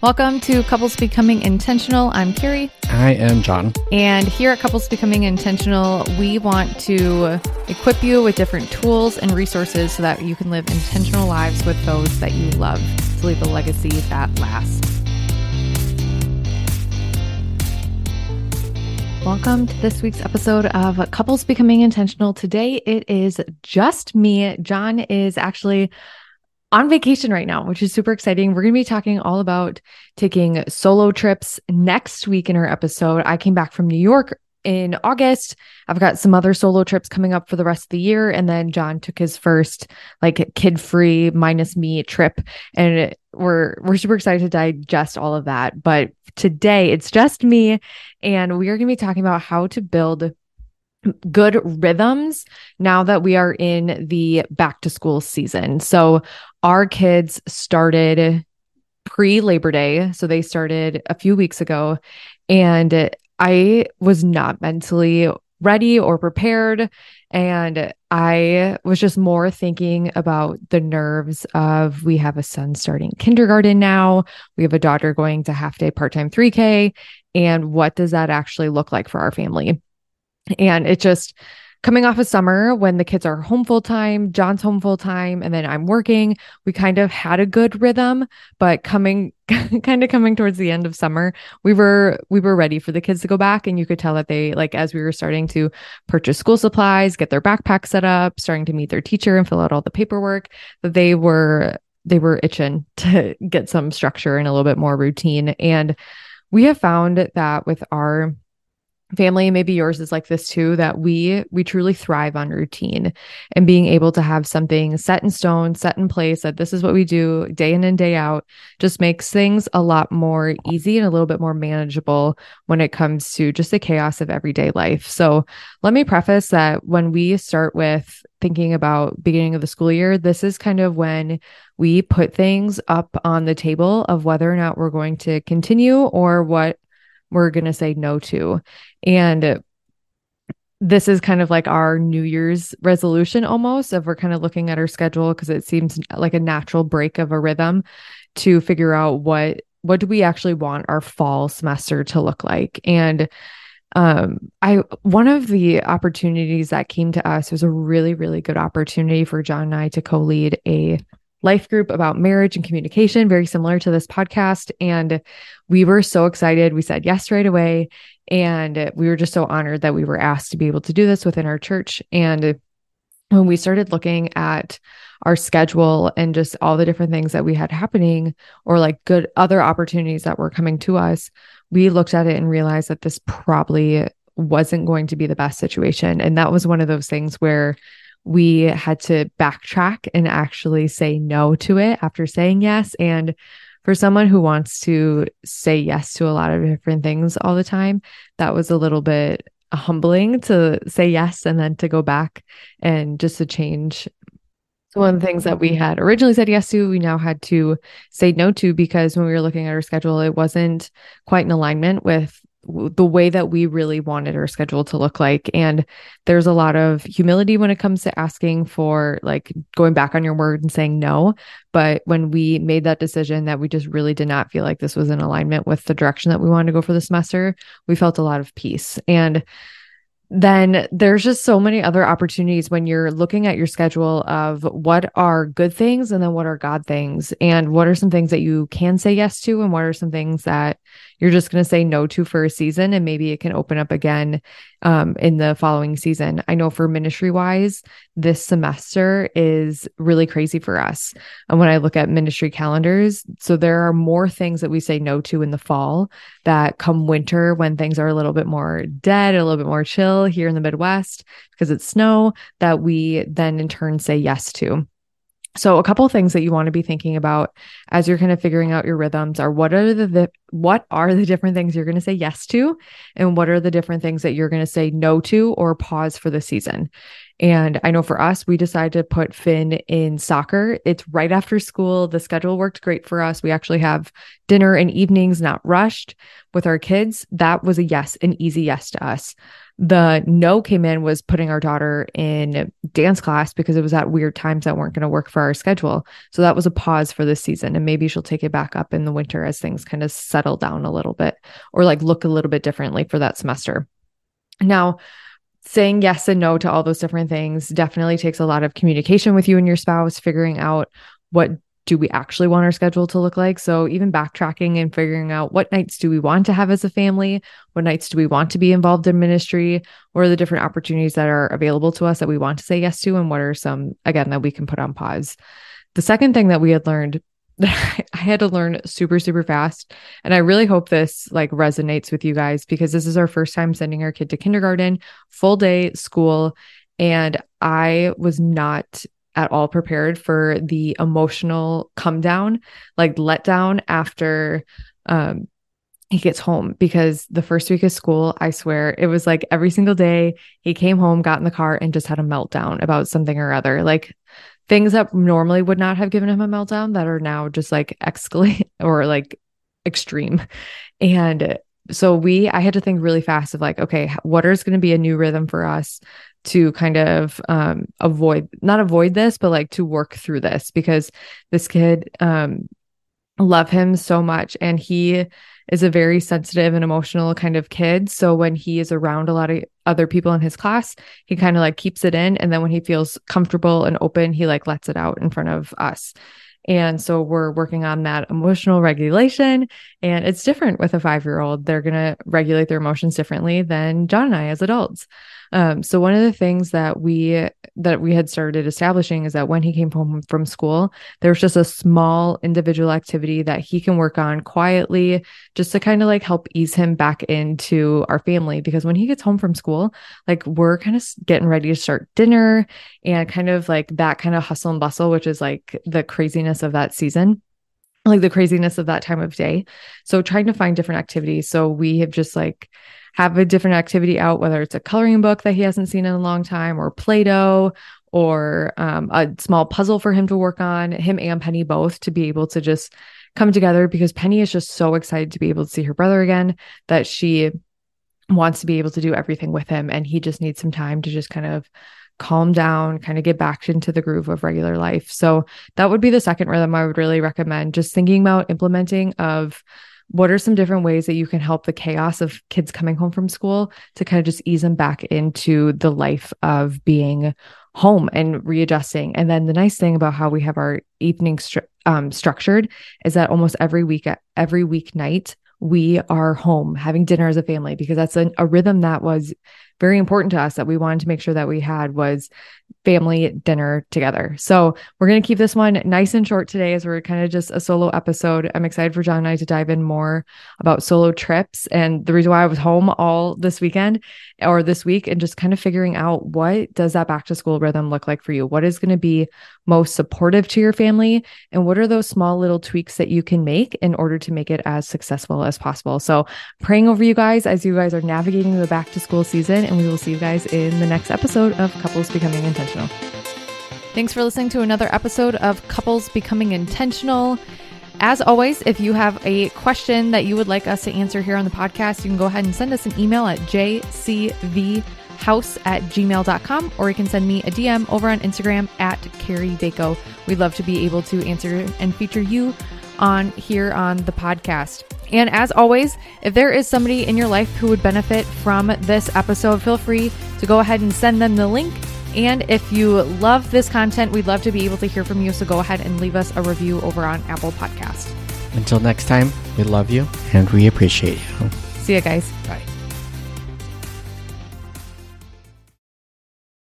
Welcome to Couples Becoming Intentional. I'm Carrie. I am John. And here at Couples Becoming Intentional, we want to equip you with different tools and resources so that you can live intentional lives with those that you love to leave a legacy that lasts. Welcome to this week's episode of Couples Becoming Intentional. Today it is just me. John is actually on vacation right now, which is super exciting. We're going to be talking all about taking solo trips next week in our episode. I came back from New York in August. I've got some other solo trips coming up for the rest of the year. And then John took his first like kid free minus me trip. And we're, we're super excited to digest all of that. But today it's just me. And we are going to be talking about how to build good rhythms now that we are in the back to school season. So our kids started pre Labor Day. So they started a few weeks ago. And I was not mentally ready or prepared. And I was just more thinking about the nerves of we have a son starting kindergarten now. We have a daughter going to half day part time 3K. And what does that actually look like for our family? And it just, coming off of summer when the kids are home full time, John's home full time, and then I'm working, we kind of had a good rhythm. But coming, kind of coming towards the end of summer, we were we were ready for the kids to go back, and you could tell that they like as we were starting to purchase school supplies, get their backpack set up, starting to meet their teacher and fill out all the paperwork, that they were they were itching to get some structure and a little bit more routine. And we have found that with our family maybe yours is like this too that we we truly thrive on routine and being able to have something set in stone set in place that this is what we do day in and day out just makes things a lot more easy and a little bit more manageable when it comes to just the chaos of everyday life. So let me preface that when we start with thinking about beginning of the school year this is kind of when we put things up on the table of whether or not we're going to continue or what we're going to say no to. And this is kind of like our New Year's resolution almost of we're kind of looking at our schedule because it seems like a natural break of a rhythm to figure out what what do we actually want our fall semester to look like and um i one of the opportunities that came to us was a really really good opportunity for john and i to co-lead a life group about marriage and communication, very similar to this podcast. And we were so excited. We said yes right away. And we were just so honored that we were asked to be able to do this within our church. And when we started looking at our schedule and just all the different things that we had happening or like good other opportunities that were coming to us, we looked at it and realized that this probably wasn't going to be the best situation. And that was one of those things where we had to backtrack and actually say no to it after saying yes. And for someone who wants to say yes to a lot of different things all the time, that was a little bit humbling to say yes and then to go back and just to change. So one of the things that we had originally said yes to, we now had to say no to because when we were looking at our schedule, it wasn't quite in alignment with the way that we really wanted our schedule to look like. And there's a lot of humility when it comes to asking for like going back on your word and saying no. But when we made that decision that we just really did not feel like this was in alignment with the direction that we wanted to go for the semester, we felt a lot of peace. And then there's just so many other opportunities when you're looking at your schedule of what are good things and then what are God things and what are some things that you can say yes to and what are some things that you're just going to say no to for a season and maybe it can open up again um, in the following season. I know for ministry wise, this semester is really crazy for us. And when I look at ministry calendars, so there are more things that we say no to in the fall that come winter when things are a little bit more dead, a little bit more chill here in the Midwest because it's snow that we then in turn say yes to. So a couple things that you want to be thinking about as you're kind of figuring out your rhythms are what are the, the what are the different things you're going to say yes to and what are the different things that you're going to say no to or pause for the season. And I know for us, we decided to put Finn in soccer. It's right after school. The schedule worked great for us. We actually have dinner and evenings not rushed with our kids. That was a yes, an easy yes to us. The no came in was putting our daughter in dance class because it was at weird times that weren't going to work for our schedule. So that was a pause for this season. And maybe she'll take it back up in the winter as things kind of settle down a little bit or like look a little bit differently for that semester. Now, saying yes and no to all those different things definitely takes a lot of communication with you and your spouse, figuring out what do we actually want our schedule to look like? So, even backtracking and figuring out what nights do we want to have as a family? What nights do we want to be involved in ministry? What are the different opportunities that are available to us that we want to say yes to? And what are some, again, that we can put on pause? The second thing that we had learned I had to learn super, super fast. And I really hope this like resonates with you guys because this is our first time sending our kid to kindergarten, full day school. And I was not at all prepared for the emotional come down, like letdown after um, he gets home because the first week of school, I swear, it was like every single day he came home, got in the car, and just had a meltdown about something or other. Like things that normally would not have given him a meltdown that are now just like escalate or like extreme. And so we, I had to think really fast of like, okay, what is going to be a new rhythm for us to kind of um, avoid not avoid this but like to work through this because this kid um, love him so much and he is a very sensitive and emotional kind of kid. So when he is around a lot of other people in his class he kind of like keeps it in and then when he feels comfortable and open he like lets it out in front of us and so we're working on that emotional regulation. And it's different with a five year old. They're going to regulate their emotions differently than John and I as adults. Um, so one of the things that we that we had started establishing is that when he came home from school, there was just a small individual activity that he can work on quietly, just to kind of like help ease him back into our family. Because when he gets home from school, like we're kind of getting ready to start dinner and kind of like that kind of hustle and bustle, which is like the craziness of that season like the craziness of that time of day. So trying to find different activities. So we have just like have a different activity out, whether it's a coloring book that he hasn't seen in a long time, or Play Doh, or um, a small puzzle for him to work on, him and Penny both to be able to just come together because Penny is just so excited to be able to see her brother again that she wants to be able to do everything with him. And he just needs some time to just kind of calm down, kind of get back into the groove of regular life. So that would be the second rhythm I would really recommend. Just thinking about implementing of what are some different ways that you can help the chaos of kids coming home from school to kind of just ease them back into the life of being home and readjusting and then the nice thing about how we have our evening stru- um, structured is that almost every week every weeknight we are home having dinner as a family because that's a, a rhythm that was very important to us that we wanted to make sure that we had was family dinner together. So we're going to keep this one nice and short today as we're kind of just a solo episode. I'm excited for John and I to dive in more about solo trips and the reason why I was home all this weekend or this week and just kind of figuring out what does that back to school rhythm look like for you? What is going to be most supportive to your family and what are those small little tweaks that you can make in order to make it as successful as possible? So praying over you guys as you guys are navigating the back to school season and we will see you guys in the next episode of Couples Becoming Intentional. Thanks for listening to another episode of Couples Becoming Intentional. As always, if you have a question that you would like us to answer here on the podcast, you can go ahead and send us an email at jcvhouse at gmail.com or you can send me a DM over on Instagram at Carrie. We'd love to be able to answer and feature you on here on the podcast. And as always, if there is somebody in your life who would benefit from this episode, feel free to go ahead and send them the link. And if you love this content, we'd love to be able to hear from you. So go ahead and leave us a review over on Apple Podcast. Until next time, we love you and we appreciate you. See you guys. Bye.